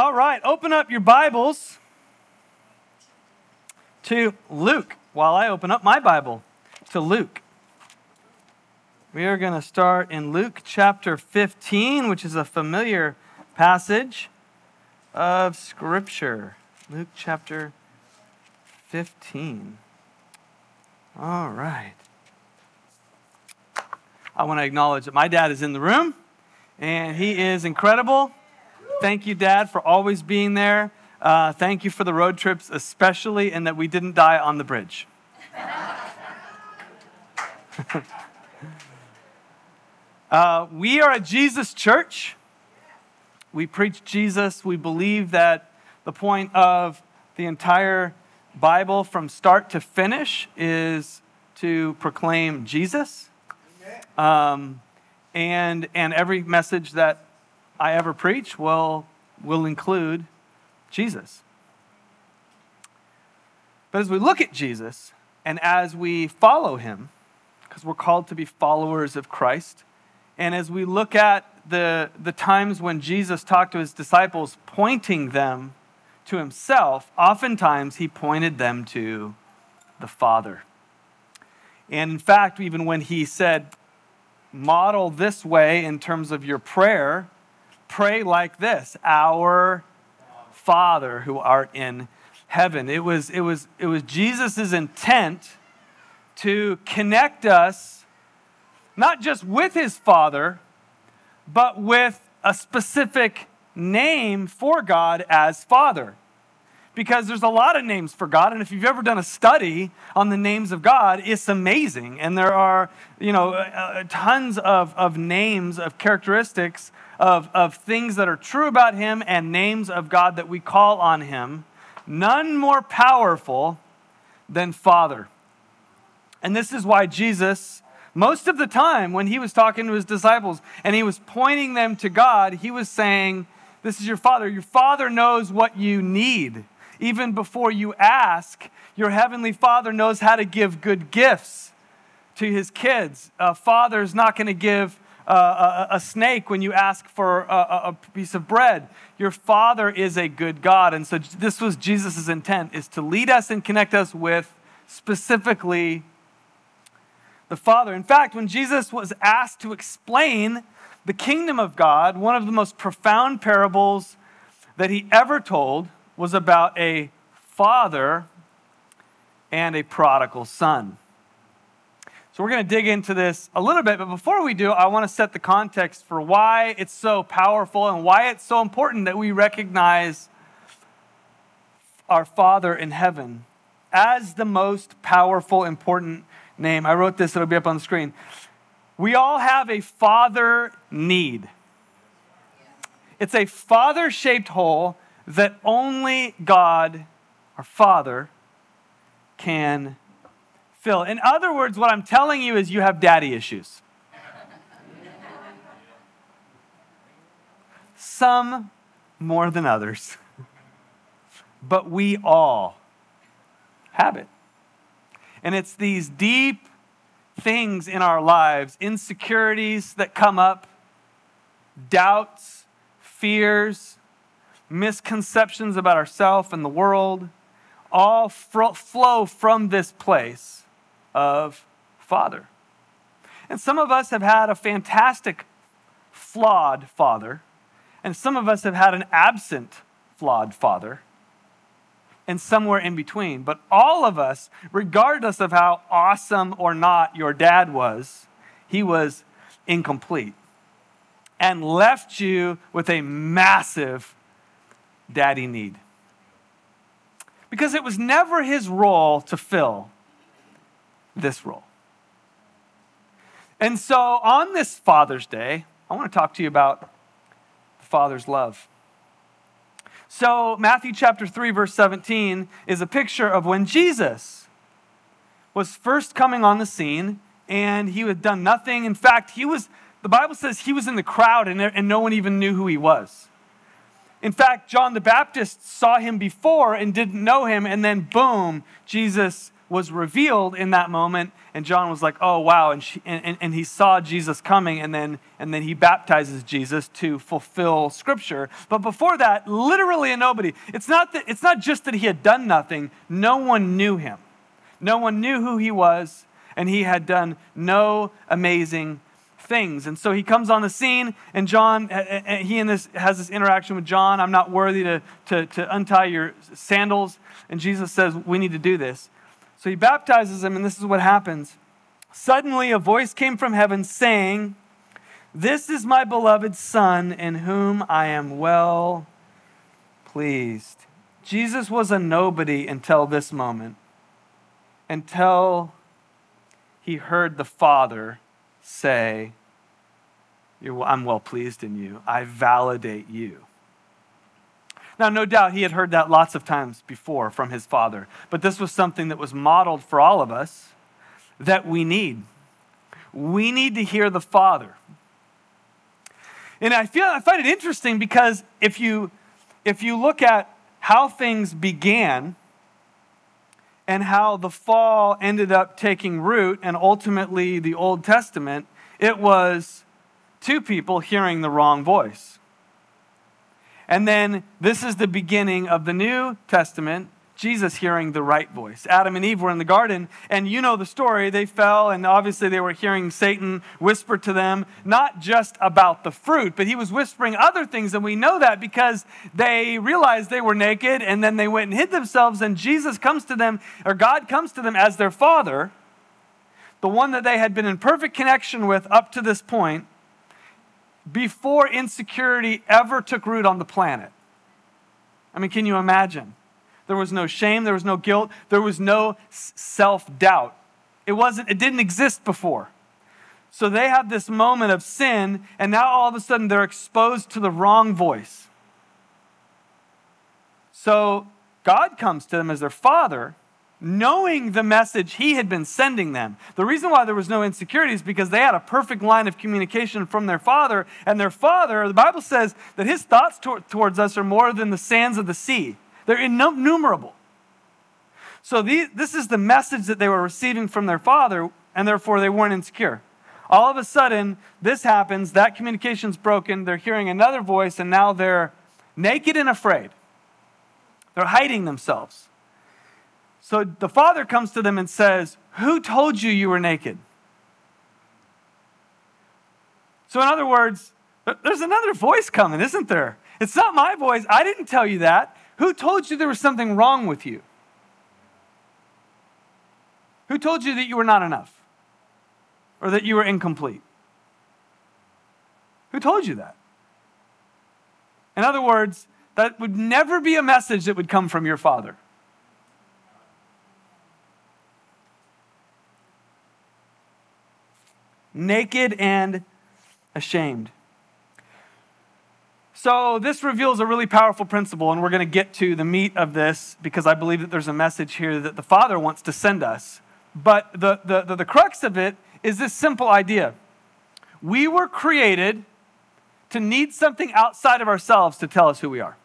All right, open up your Bibles to Luke while I open up my Bible to Luke. We are going to start in Luke chapter 15, which is a familiar passage of Scripture. Luke chapter 15. All right. I want to acknowledge that my dad is in the room, and he is incredible. Thank you, Dad, for always being there. Uh, thank you for the road trips, especially, and that we didn't die on the bridge. uh, we are a Jesus church. We preach Jesus. We believe that the point of the entire Bible from start to finish is to proclaim Jesus. Um, and, and every message that I ever preach will, will include Jesus. But as we look at Jesus and as we follow him, because we're called to be followers of Christ, and as we look at the, the times when Jesus talked to his disciples, pointing them to himself, oftentimes he pointed them to the Father. And in fact, even when he said, model this way in terms of your prayer, pray like this Our Father who art in heaven. It was, it was, it was Jesus' intent to connect us not just with his Father, but with a specific name for God as Father because there's a lot of names for God. And if you've ever done a study on the names of God, it's amazing. And there are, you know, uh, uh, tons of, of names, of characteristics, of, of things that are true about Him and names of God that we call on Him. None more powerful than Father. And this is why Jesus, most of the time when he was talking to his disciples and he was pointing them to God, he was saying, This is your Father. Your Father knows what you need even before you ask, your heavenly Father knows how to give good gifts to his kids. A father is not going to give a, a, snake when you ask for a, a, piece of bread. Your Father is a good God. And so this was Jesus' intent, is to lead us and connect us with specifically the Father. In fact, when Jesus was asked to explain the kingdom of God, one of the most profound parables that he ever told was about a father and a prodigal son. So we're going to dig into this a little bit, but before we do, I want to set the context for why it's so powerful and why it's so important that we recognize our Father in heaven as the most powerful, important name. I wrote this, it'll be up on the screen. We all have a father need. It's a father shaped hole that only God, our Father, can fill. In other words, what I'm telling you is you have daddy issues. Some more than others, but we all have it. And it's these deep things in our lives, insecurities that come up, doubts, fears, misconceptions about ourselves and the world, all flow from this place of Father. And some of us have had a fantastic, flawed father, and some of us have had an absent, flawed father, and somewhere in between. But all of us, regardless of how awesome or not your dad was, he was incomplete and left you with a massive daddy need. Because it was never his role to fill this role. And so on this Father's Day, I want to talk to you about the Father's love. So, Matthew chapter 3, verse 17 is a picture of when Jesus was first coming on the scene and he had done nothing. In fact, he was, the Bible says he was in the crowd and, and no one even knew who he was. In fact, John the Baptist saw him before and didn't know him, and then boom, Jesus was revealed in that moment and john was like oh wow and, she, and, and he saw jesus coming and then and then he baptizes jesus to fulfill scripture but before that literally a nobody it's not that it's not just that he had done nothing no one knew him no one knew who he was and he had done no amazing things. And so he comes on the scene, and John, uh, he and this has this interaction with John. I'm not worthy to, to, to untie your sandals. And Jesus says, We need to do this. So he baptizes him, and this is what happens. Suddenly, a voice came from heaven saying, This is my beloved Son, in whom I am well pleased. Jesus was a nobody until this moment, until he heard the Father say, I'm well pleased in you. I validate you. Now, no doubt he had heard that lots of times before from his father, but this was something that was modeled for all of us that we need. We need to hear the Father. And I feel I find it interesting because if you if you look at how things began and how the fall ended up taking root and ultimately the Old Testament, it was two people hearing the wrong voice. And then this is the beginning of the New Testament, Jesus hearing the right voice. Adam and Eve were in the garden, and you know the story. They fell, and obviously they were hearing Satan whisper to them, not just about the fruit, but he was whispering other things. And we know that because they realized they were naked, and then they went and hid themselves, and Jesus comes to them, or God comes to them as their father, the one that they had been in perfect connection with up to this point before insecurity ever took root on the planet. I mean, can you imagine? There was no shame, there was no guilt, there was no self doubt. It wasn't, it didn't exist before. So they have this moment of sin, and now all of a sudden they're exposed to the wrong voice. So God comes to them as their father knowing the message he had been sending them. The reason why there was no insecurity is because they had a perfect line of communication from their father, and their father, the Bible says that his thoughts to- towards us are more than the sands of the sea, they're innumerable. So this is the message that they were receiving from their father, and therefore they weren't insecure. All of a sudden, this happens, that communication's broken, they're hearing another voice, and now they're naked and afraid. They're hiding themselves. So the father comes to them and says, Who told you you were naked? So, in other words, there's another voice coming, isn't there? It's not my voice. I didn't tell you that. Who told you there was something wrong with you? Who told you that you were not enough or that you were incomplete? Who told you that? In other words, that would never be a message that would come from your father. Naked and ashamed. So, this reveals a really powerful principle, and we're going to get to the meat of this because I believe that there's a message here that the Father wants to send us. But the, the, the, the crux of it is this simple idea we were created to need something outside of ourselves to tell us who we are.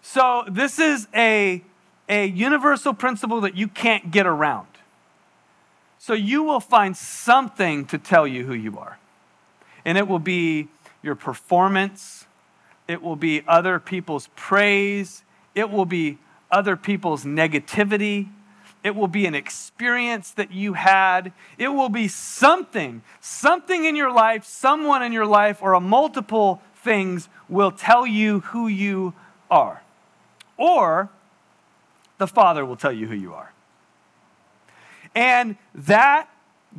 So, this is a, a universal principle that you can't get around. So you will find something to tell you who you are. And it will be your performance, it will be other people's praise, it will be other people's negativity. It will be an experience that you had. It will be something, something in your life, someone in your life, or a multiple things will tell you who you are. Or the Father will tell you who you are. And that,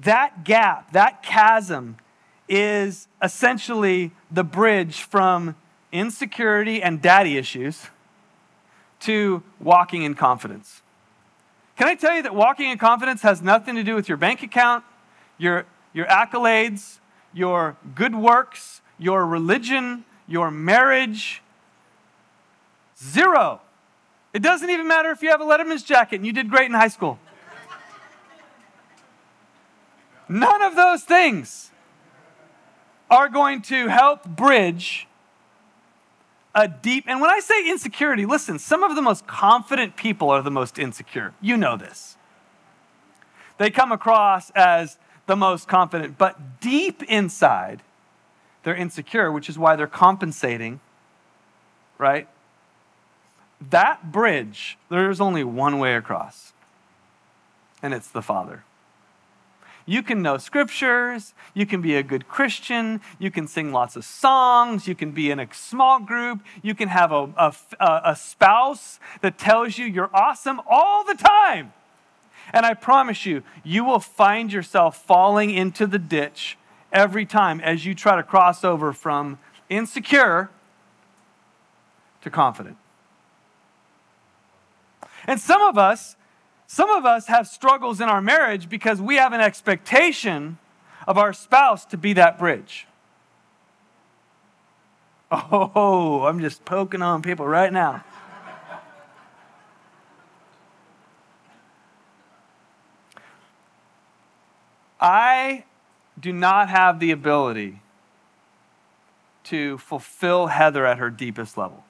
that gap, that chasm, is essentially the bridge from insecurity and daddy issues to walking in confidence. Can I tell you that walking in confidence has nothing to do with your bank account, your, your accolades, your good works, your religion, your marriage? Zero. It doesn't even matter if you have a Letterman's jacket and you did great in high school. None of those things are going to help bridge a deep, and when I say insecurity, listen, some of the most confident people are the most insecure. You know this. They come across as the most confident, but deep inside, they're insecure, which is why they're compensating, right? That bridge, there's only one way across, and it's the Father. You can know scriptures, you can be a good Christian, you can sing lots of songs, you can be in a small group, you can have a, a, a spouse that tells you you're awesome all the time. And I promise you, you will find yourself falling into the ditch every time as you try to cross over from insecure to confident. And some of us, some of us have struggles in our marriage because we have an expectation of our spouse to be that bridge. Oh, I'm just poking on people right now. I do not have the ability to fulfill Heather at her deepest level.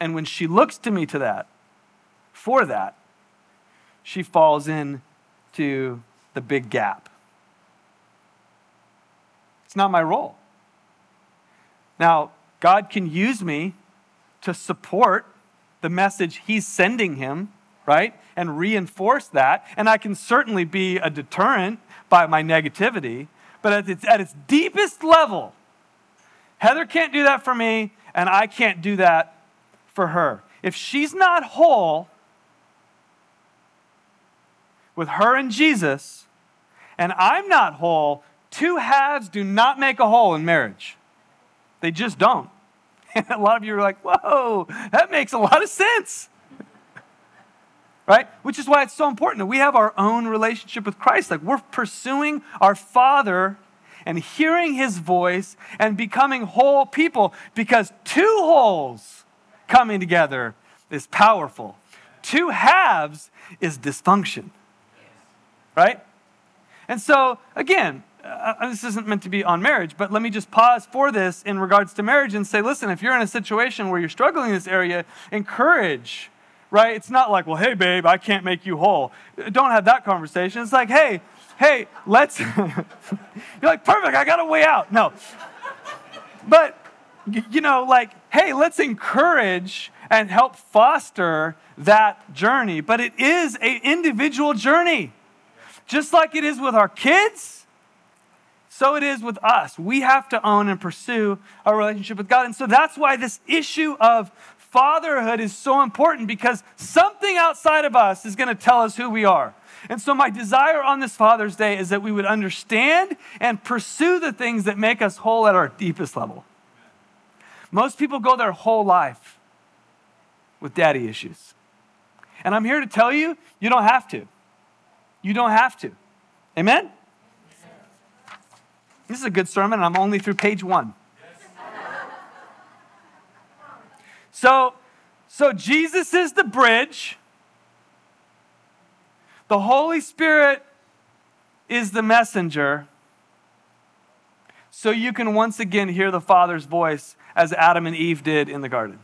And when she looks to me to that, for that, she falls into the big gap. It's not my role. Now, God can use me to support the message He's sending him, right? And reinforce that. And I can certainly be a deterrent by my negativity. But at its, at its deepest level, Heather can't do that for me, and I can't do that for her. If she's not whole with her and Jesus, and I'm not whole, two halves do not make a whole in marriage. They just don't. And a lot of you are like, whoa, that makes a lot of sense. right? Which is why it's so important that we have our own relationship with Christ. Like we're pursuing our Father and hearing his voice and becoming whole people because two wholes coming together is powerful. Two halves is dysfunction. Right? And so, again, uh, uh, this isn't meant to be on marriage, but let me just pause for this in regards to marriage and say, listen, if you're in a situation where you're struggling in this area, encourage, right? It's not like, well, hey, babe, I can't make you whole. Don't have that conversation. It's like, hey, hey, let's. you're like, perfect, I got a way out. No. But you know, like, hey, let's encourage and help foster that journey. But it is an individual journey. Just like it is with our kids, so it is with us. We have to own and pursue our relationship with God. And so that's why this issue of fatherhood is so important because something outside of us is going to tell us who we are. And so, my desire on this Father's Day is that we would understand and pursue the things that make us whole at our deepest level. Most people go their whole life with daddy issues. And I'm here to tell you, you don't have to. You don't have to. Amen? This is a good sermon, I'm only through page one. So, so Jesus is the bridge. The Holy Spirit is the messenger. So you can once again hear the Father's voice as Adam and Eve did in the garden.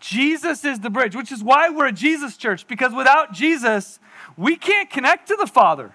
Jesus is the bridge, which is why we're a Jesus church, because without Jesus, we can't connect to the Father.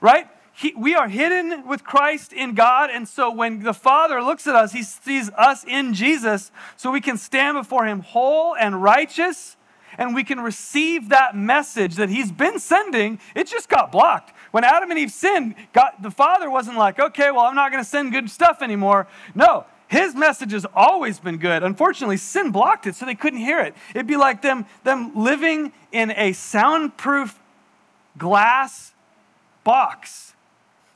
Right? He, we are hidden with Christ in God, and so when the Father looks at us, he sees us in Jesus, so we can stand before him whole and righteous and we can receive that message that he's been sending. It just got blocked. When Adam and Eve sinned, God, the Father wasn't like, okay, well, I'm not going to send good stuff anymore. No, his message has always been good. Unfortunately, sin blocked it, so they couldn't hear it. It'd be like them, them living in a soundproof glass box.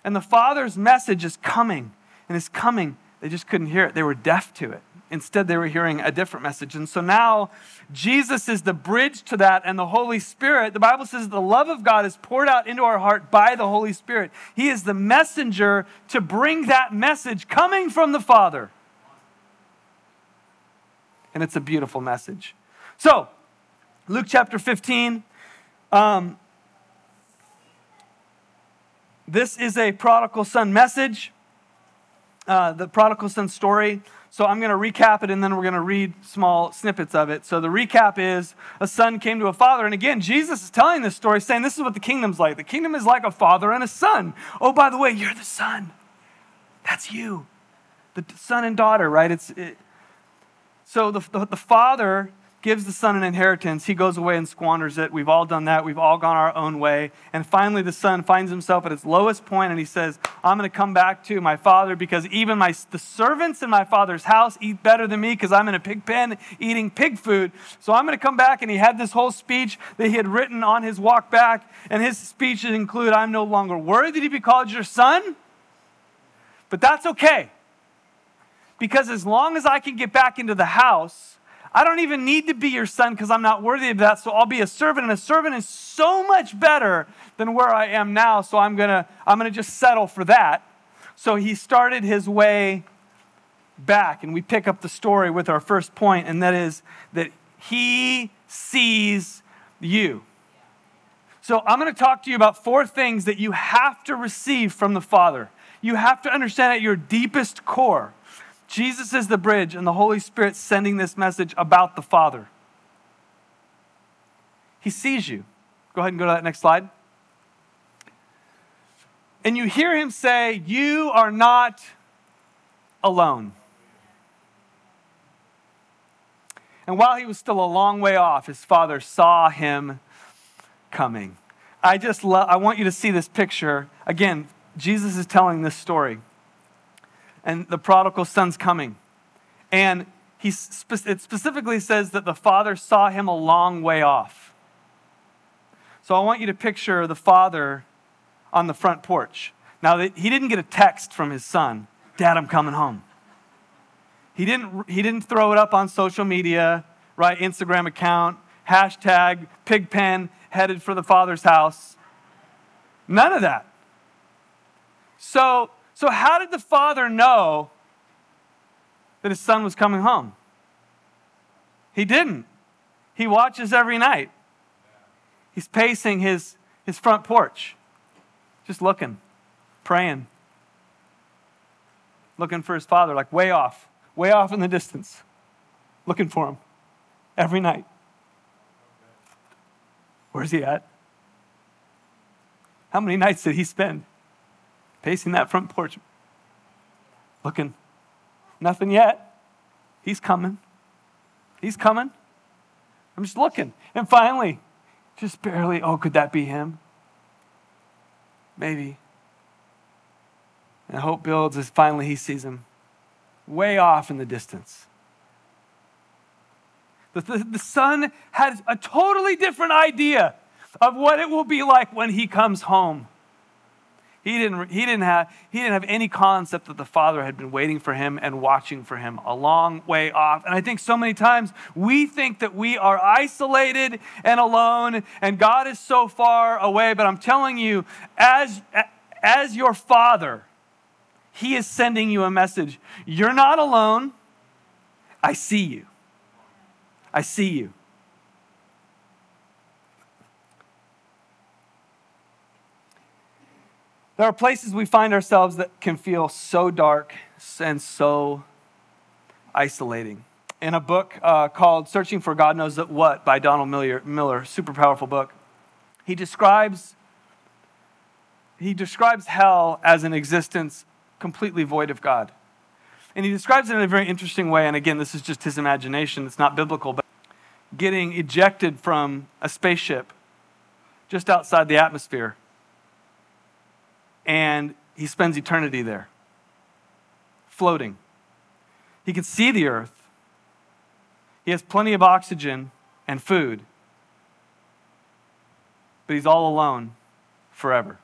And the Father's message is coming and is coming. They just couldn't hear it, they were deaf to it. Instead, they were hearing a different message. And so now Jesus is the bridge to that, and the Holy Spirit. The Bible says the love of God is poured out into our heart by the Holy Spirit. He is the messenger to bring that message coming from the Father. And it's a beautiful message. So, Luke chapter 15. Um, this is a prodigal son message. uh, the prodigal son story. So I'm going to recap it and then we're going to read small snippets of it. So the recap is a son came to a father. And again, Jesus is telling this story saying this is what the kingdom's like. The kingdom is like a father and a son. Oh, by the way, you're the son. That's you. The son and daughter, right? It's it, so the, the, the father gives the son an inheritance. He goes away and squanders it. We've all done that. We've all gone our own way. And finally, the son finds himself at his lowest point and he says, I'm going to come back to my father because even my, the servants in my father's house eat better than me because I'm in a pig pen eating pig food. So I'm going to come back. And he had this whole speech that he had written on his walk back. And his speeches include, I'm no longer worthy to be called your son. But that's okay. Because as long as I can get back into the house, I don't even need to be your son because I'm not worthy of that. So I'll be a servant, and a servant is so much better than where I am now. So I'm gonna I'm gonna just settle for that. So he started his way back, and we pick up the story with our first point, and that is that he sees you. So I'm to talk to you about four things that you have to receive from the Father. You have to understand at your deepest core Jesus is the bridge, and the Holy Spirit sending this message about the Father. He sees you. Go ahead and go to that next slide. And you hear him say, You are not alone. And while he was still a long way off, his father saw him coming. I just love, I want you to see this picture. Again, Jesus is telling this story and the prodigal son's coming. And he it specifically says that the father saw him a long way off. So I want you to picture the father on the front porch. Now, he didn't get a text from his son, Dad, I'm coming home. He didn't, he didn't throw it up on social media, right? Instagram account, hashtag pigpen, headed for the father's house. None of that. So so, how did the father know that his son was coming home? He didn't. He watches every night. He's pacing his, his front porch, just looking, praying, looking for his father, like way off, way off in the distance, looking for him every night. Where's he at? How many nights did he spend? Pacing that front porch, looking. Nothing yet. He's coming. He's coming. I'm just looking. And finally, just barely, oh, could that be him? Maybe. And hope builds as finally he sees him way off in the distance. The, the, the son has a totally different idea of what it will be like when he comes home. He didn't, he, didn't have, he didn't have any concept that the Father had been waiting for him and watching for him a long way off. And I think so many times we think that we are isolated and alone and God is so far away. But I'm telling you, as, as your Father, He is sending you a message. You're not alone. I see you. I see you. There are places we find ourselves that can feel so dark and so isolating. In a book uh, called Searching for God Knows What by Donald Miller, Miller, super powerful book, he describes, he describes hell as an existence completely void of God. And he describes it in a very interesting way. And again, this is just his imagination, it's not biblical, but getting ejected from a spaceship just outside the atmosphere and he spends eternity there, floating. He can see the earth, he has plenty of oxygen and food, but he's all alone forever.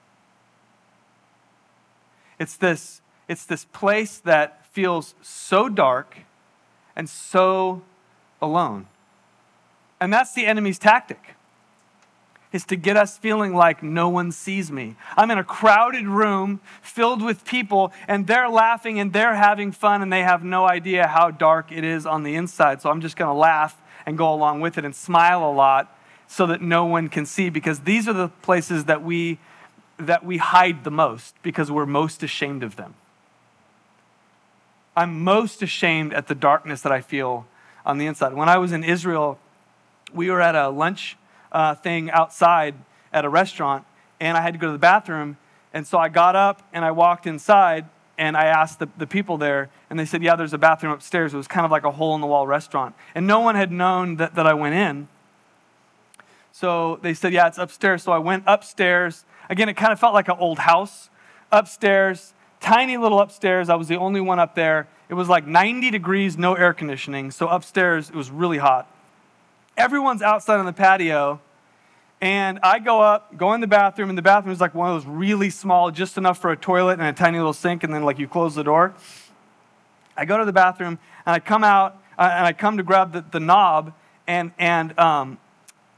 It's this, it's this place that feels so dark and so alone. And that's the enemy's tactic is to get us feeling like no one sees me. I'm in a crowded room filled with people, and they're laughing and they're having fun, and they have no idea how dark it is on the inside. So I'm just going to laugh and go along with it and smile a lot so that no one can see, because these are the places that we, that we hide the most because we're most ashamed of them. I'm most ashamed at the darkness that I feel on the inside. When I was in Israel, we were at a lunch uh, thing outside at a restaurant, and I had to go to the bathroom. And so I got up and I walked inside and I asked the, the people there, and they said, Yeah, there's a bathroom upstairs. It was kind of like a hole in the wall restaurant. And no one had known that, that I went in. So they said, Yeah, it's upstairs. So I went upstairs. Again, it kind of felt like an old house. Upstairs, tiny little upstairs. I was the only one up there. It was like 90 degrees, no air conditioning. So upstairs, it was really hot. Everyone's outside on the patio. And I go up, go in the bathroom, and the bathroom is like one of those really small, just enough for a toilet and a tiny little sink, and then like you close the door. I go to the bathroom, and I come out, uh, and I come to grab the, the knob, and, and um,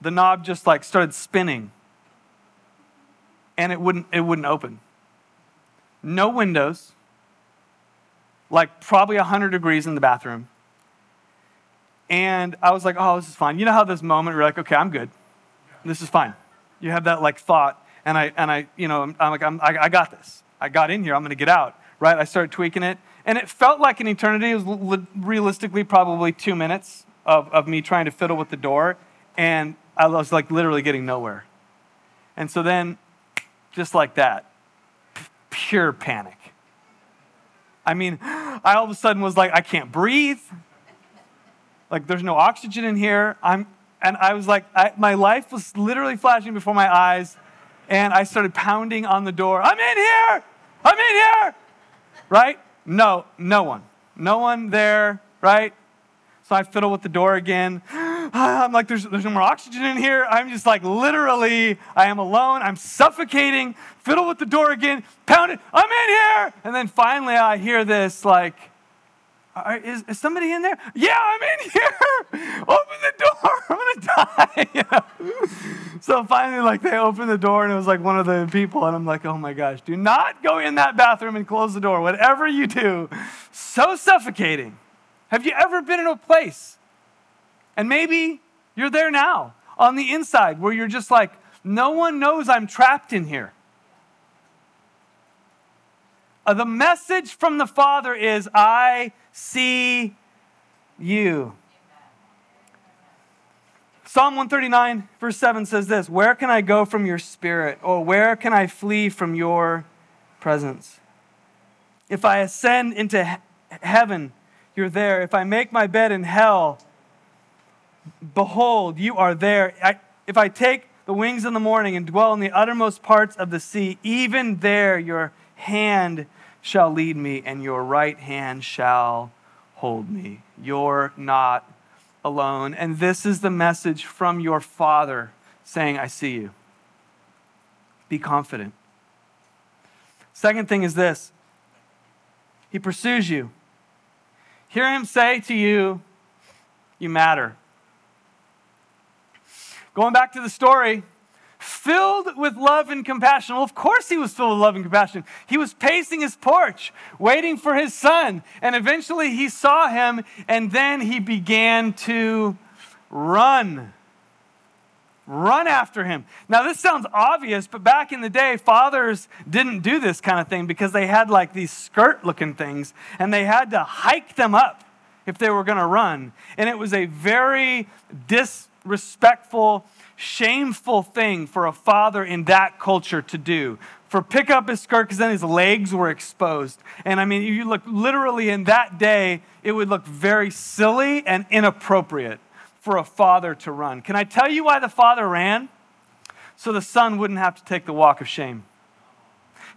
the knob just like started spinning, and it wouldn't, it wouldn't open. No windows, like probably 100 degrees in the bathroom. And I was like, oh, this is fine. You know how this moment you're like, okay, I'm good. This is fine. You have that like thought, and I, and I, you know, I'm, I'm like, I'm, I, I got this. I got in here. I'm going to get out, right? I started tweaking it, and it felt like an eternity. It was realistically probably two minutes of, of me trying to fiddle with the door, and I was like literally getting nowhere. And so then, just like that, p- pure panic. I mean, I all of a sudden was like, I can't breathe. Like, there's no oxygen in here. I'm, and I was like, I, my life was literally flashing before my eyes. And I started pounding on the door. I'm in here. I'm in here. Right? No, no one. No one there. Right? So I fiddle with the door again. I'm like, there's, there's no more oxygen in here. I'm just like, literally, I am alone. I'm suffocating. Fiddle with the door again. Pound it. I'm in here. And then finally, I hear this, like, Uh, is, is, somebody in there? Yeah, I'm in here. Open the door. I'm gonna die. So finally, like they opened the door, and it was like one of the people, and I'm like, oh my gosh, do not go in that bathroom and close the door. Whatever you do, so suffocating. Have you ever been in a place, and maybe you're there now on the inside, where you're just like, no one knows I'm trapped in here. Uh, the message from the Father is, I see you. Psalm 139, verse 7 says this Where can I go from your spirit? Or where can I flee from your presence? If I ascend into he- heaven, you're there. If I make my bed in hell, behold, you are there. I, if I take the wings in the morning and dwell in the uttermost parts of the sea, even there your hand shall lead me, and your right hand shall hold me. You're not alone. And this is the message from your Father saying, I see you. Be confident. Second thing is this He pursues you. Hear Him say to you, You matter. Going back to the story, filled with love and compassion. Well, of course he was filled with love and compassion. He was pacing his porch, waiting for his son. And eventually he saw him, and then he began to run. Run after him. Now, this sounds obvious, but back in the day, fathers didn't do this kind of thing because they had like these skirt looking things and they had to hike them up if they were going to run. And it was a very disrespectful shameful thing for a father in that culture to do. For pick up his skirt because then his legs were exposed. And I mean, you look literally in that day, it would look very silly and inappropriate for a father to run. Can I tell you why the father ran? So the son wouldn't have to take the walk of shame.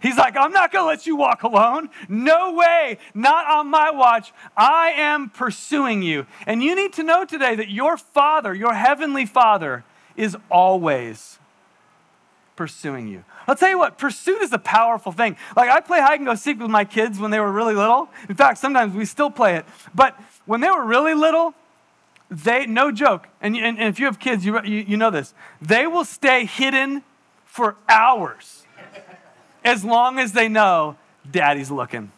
He's like, I'm not going to let you walk alone. No way. Not on my watch. I am pursuing you. And you need to know today that your father, your heavenly father, is always pursuing you. I'll tell you what, pursuit is a powerful thing. Like I play hide and go seek with my kids when they were really little. In fact, sometimes we still play it. But when they were really little, they, no joke, and, and, and if you have kids, you, you, you know this, they will stay hidden for hours as long as they know daddy's looking.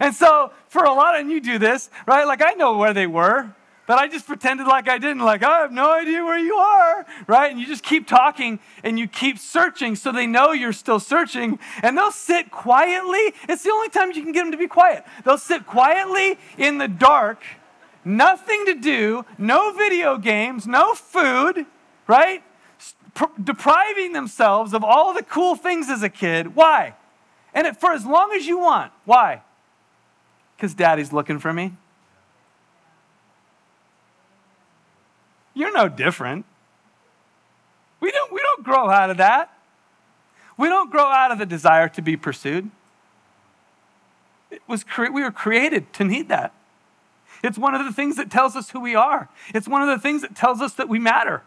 And so, for a lot of you do this, right? Like I know where they were But I just pretended like I didn't, like, I have no idea where you are, right? And you just keep talking and you keep searching so they know you're still searching. And they'll sit quietly. It's the only time you can get them to be quiet. They'll sit quietly in the dark, nothing to do, no video games, no food, right? depriving themselves of all the cool things as a kid. Why? And it, for as long as you want. Why? Because daddy's looking for me. No different. We don't, we don't grow out of that. We don't grow out of the desire to be pursued. It was cre- we were created to need that. It's one of the things that tells us who we are. It's one of the things that tells us that we matter.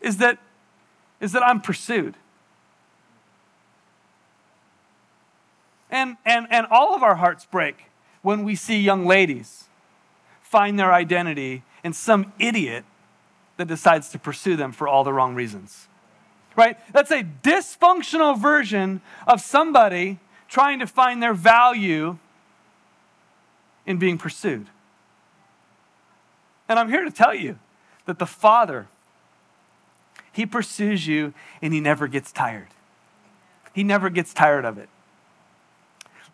Is that, is that I'm pursued. And, and, and all of our hearts break when we see young ladies find their identity and some idiot that decides to pursue them for all the wrong reasons. Right? That's a dysfunctional version of somebody trying to find their value in being pursued. And I'm here to tell you that the Father, He pursues you and He never gets tired. He never gets tired of it.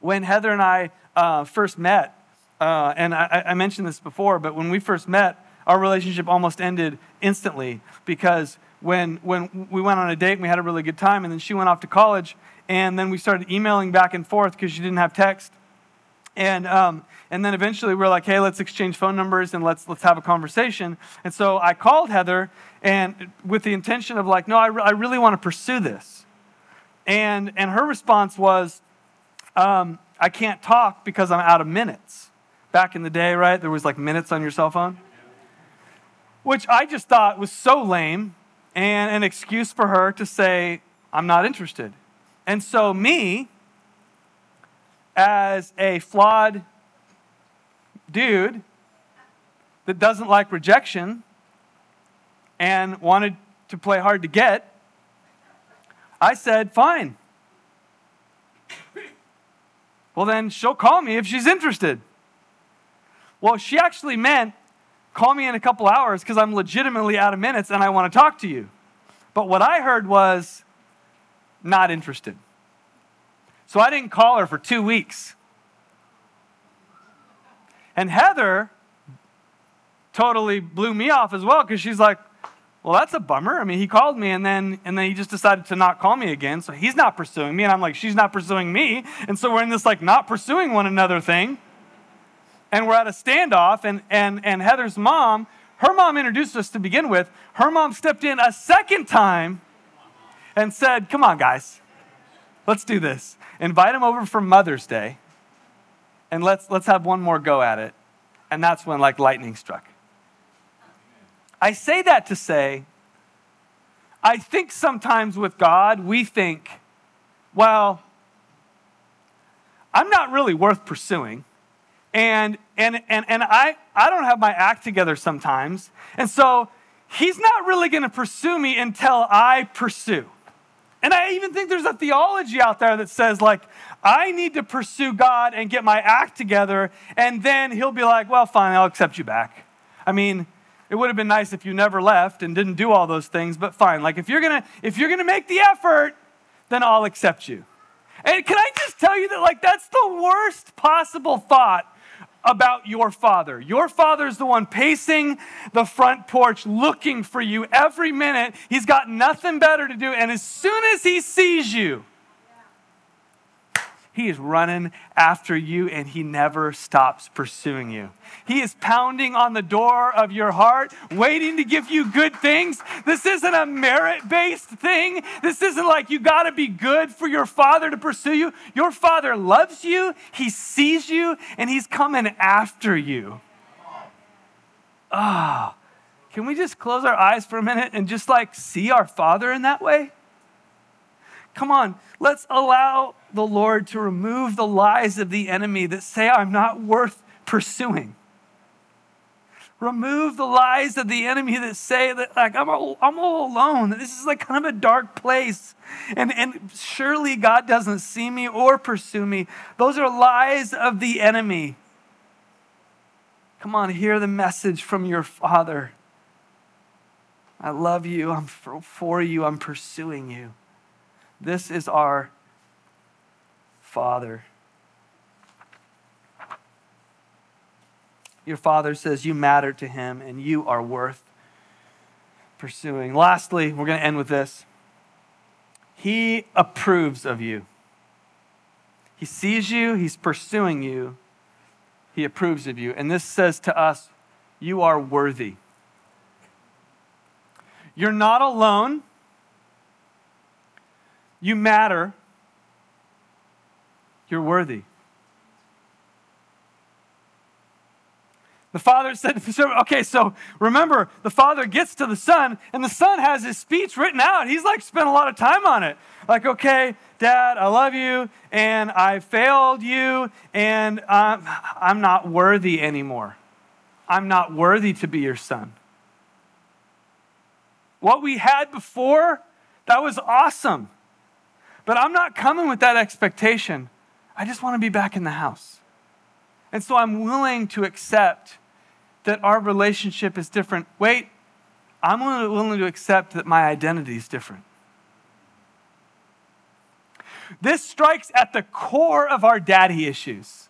When Heather and I uh, first met, uh, and I, I mentioned this before, but when we first met, our relationship almost ended instantly because when, when we went on a date and we had a really good time, and then she went off to college, and then we started emailing back and forth because she didn't have text. And, um, and then eventually we were like, hey, let's exchange phone numbers and let's, let's have a conversation. And so I called Heather and with the intention of like, no, I, re- I really want to pursue this. And, and her response was, um, I can't talk because I'm out of minutes back in the day, right? There was like minutes on your cell phone, which I just thought was so lame and an excuse for her to say, I'm not interested. And so, me, as a flawed dude that doesn't like rejection and wanted to play hard to get, I said, fine. Well, then she'll call me if she's interested. Well, she actually meant call me in a couple hours because I'm legitimately out of minutes and I want to talk to you. But what I heard was not interested. So I didn't call her for two weeks. And Heather totally blew me off as well because she's like, well, that's a bummer. I mean, he called me and then and then he just decided to not call me again. So he's not pursuing me. And I'm like, she's not pursuing me. And so we're in this like not pursuing one another thing and we're at a standoff, and, and, and Heather's mom, her mom introduced us to begin with. Her mom stepped in a second time and said, Come on, guys, let's do this. Invite him over for Mother's Day, and let's, let's have one more go at it. And that's when, like, lightning struck. I say that to say, I think sometimes with God, we think, well, I'm not really worth pursuing. And, and, and, and I, I don't have my act together sometimes. And so he's not really going to pursue me until I pursue. And I even think there's a theology out there that says, like, I need to pursue God and get my act together, and then he'll be like, well, fine, I'll accept you back. I mean, it would have been nice if you never left and didn't do all those things, but fine. Like, if you're gonna, if you're gonna make the effort, then I'll accept you. And can I just tell you that, like, that's the worst possible thought about your father. Your father is the one pacing the front porch looking for you every minute. He's got nothing better to do. And as soon as he sees you, he is running after you and he never stops pursuing you. He is pounding on the door of your heart, waiting to give you good things. This isn't a merit based thing. This isn't like you got to be good for your father to pursue you. Your father loves you, he sees you, and he's coming after you. Ah, oh, can we just close our eyes for a minute and just like see our father in that way? Come on, let's allow the Lord to remove the lies of the enemy that say I'm not worth pursuing. Remove the lies of the enemy that say that like I'm all, I'm all alone, this is like kind of a dark place. And, and surely God doesn't see me or pursue me. Those are lies of the enemy. Come on, hear the message from your Father. I love you. I'm for you. I'm pursuing you. This is our Father. Your Father says you matter to Him and you are worth pursuing. Lastly, we're going to end with this. He approves of you. He sees you, He's pursuing you, He approves of you. And this says to us, you are worthy. You're not alone. You matter. You're worthy. The father said, okay, so remember, the father gets to the son, and the son has his speech written out. He's like spent a lot of time on it. Like, okay, dad, I love you, and I failed you, and I'm, I'm not worthy anymore. I'm not worthy to be your son. What we had before, that was awesome. But I'm not coming with that expectation. I just want to be back in the house. And so I'm willing to accept that our relationship is different. Wait, I'm willing to accept that my identity is different. This strikes at the core of our daddy issues.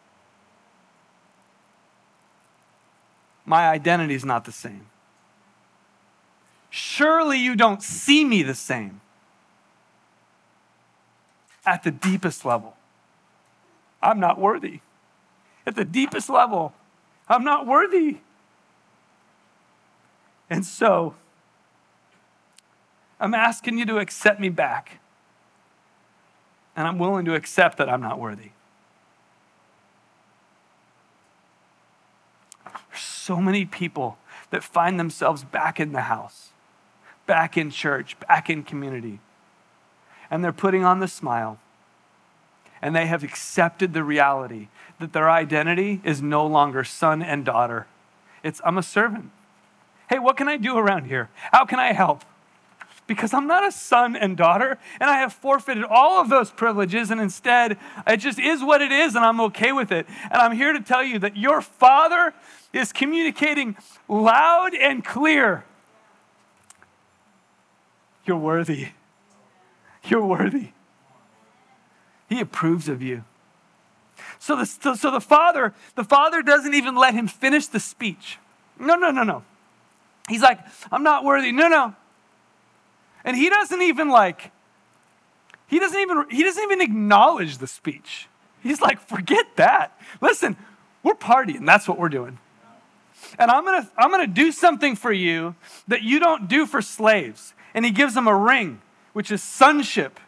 My identity is not the same. Surely you don't see me the same. At the deepest level, I'm not worthy. At the deepest level, I'm not worthy. And so, I'm asking you to accept me back. And I'm willing to accept that I'm not worthy. There's so many people that find themselves back in the house back in church, back in community. And they're putting on the smile. And they have accepted the reality that their identity is no longer son and daughter. It's, I'm a servant. Hey, what can I do around here? How can I help? Because I'm not a son and daughter, and I have forfeited all of those privileges, and instead, it just is what it is, and I'm okay with it. And I'm here to tell you that your father is communicating loud and clear you're worthy. You're worthy. He approves of you. So the, so the father, the father doesn't even let him finish the speech. No, no, no, no. He's like, I'm not worthy. No, no. And he doesn't even like, he doesn't even, he doesn't even acknowledge the speech. He's like, forget that. Listen, we're partying. That's what we're doing. And I'm gonna, I'm gonna do something for you that you don't do for slaves and he gives them a ring, which is sonship.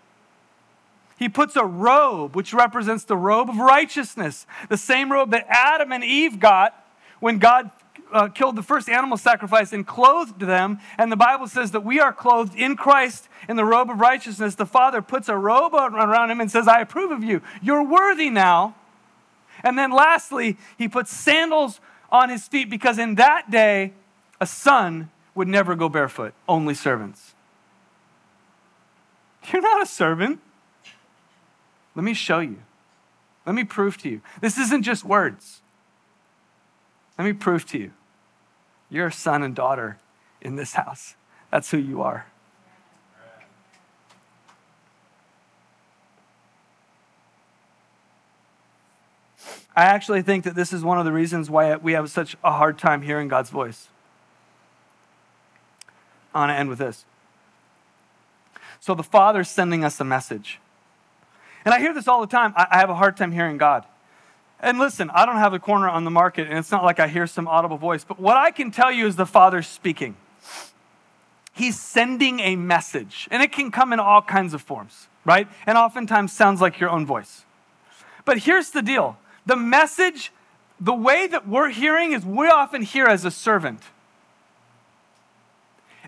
He puts a robe, which represents the robe of righteousness, the same robe that Adam and Eve got when God uh, killed the first animal sacrifice and clothed them. And the Bible says that we are clothed in Christ in the robe of righteousness. The Father puts a robe around him and says, I approve of you. You're worthy now. And then lastly, he puts sandals on his feet because in that day, a son would never go barefoot, only servants. You're not a servant. Let me show you. Let me prove to you. This isn't just words. Let me prove to you. You're a son and daughter in this house. That's who you are. I actually think that this is one of the reasons why we have such a hard time hearing God's voice. I want to end with this. So the Father's sending us a message. And I hear this all the time. I, have a hard time hearing God. And listen, I don't have a corner on the market, and it's not like I hear some audible voice, but what I can tell you is the Father's speaking. He's sending a message, and it can come in all kinds of forms, right? And oftentimes sounds like your own voice. But here's the deal the message, the way that we're hearing is we often hear as a servant.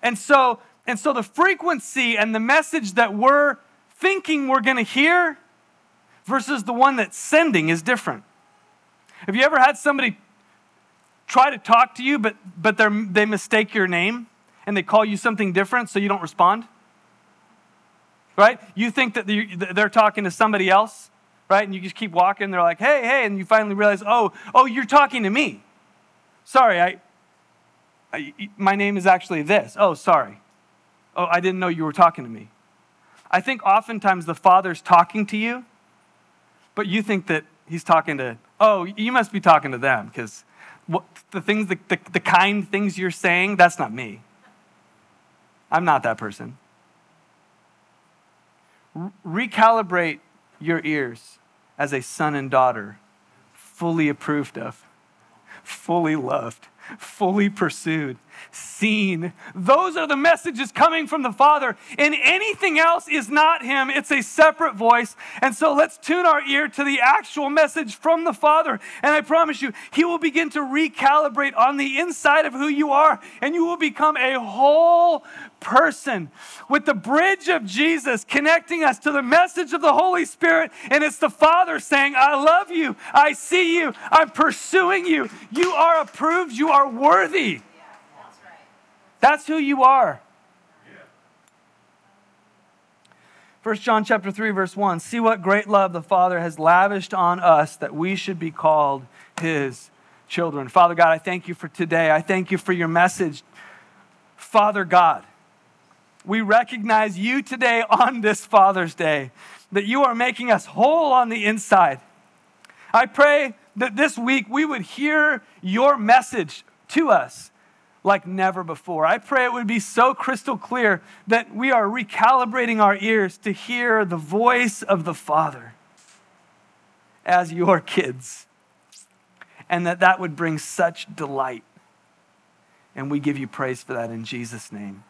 And so and so the frequency and the message that we're thinking we're going to hear versus the one that's sending is different. Have you ever had somebody try to talk to you, but, but they mistake your name and they call you something different so you don't respond? Right? You think that they're talking to somebody else, right? And you just keep walking, they're like, hey, hey, and you finally realize, oh, oh, you're talking to me. sorry, I, I, my name is actually this. Oh, sorry. Oh, I didn't know you were talking to me. I think oftentimes the Father's talking to you, but you think that He's talking to, oh, you must be talking to them because the things, the, the, the kind things you're saying, that's not me. I'm not that person. recalibrate your ears as a son and daughter, fully approved of, fully loved, fully pursued, seen. Those are the messages coming from the Father. And anything else is not Him, it's a separate voice. And so let's tune our ear to the actual message from the Father. And I promise you, He will begin to recalibrate on the inside of who you are, and you will become a whole person with the bridge of Jesus connecting us to the message of the Holy Spirit. And it's the Father saying, I love you. I see you. I'm pursuing you. You are approved. You are worthy. That's who you are. First John chapter 3 verse 1 See what great love the Father has lavished on us that we should be called his children. Father God, I thank you for today. I thank you for your message. Father God, we recognize you today on this Father's Day, that you are making us whole on the inside. I pray that this week we would hear your message to us like never before. I pray it would be so crystal clear that we are recalibrating our ears to hear the voice of the Father as your kids, and that that would bring such delight. And we give you praise for that in Jesus' name.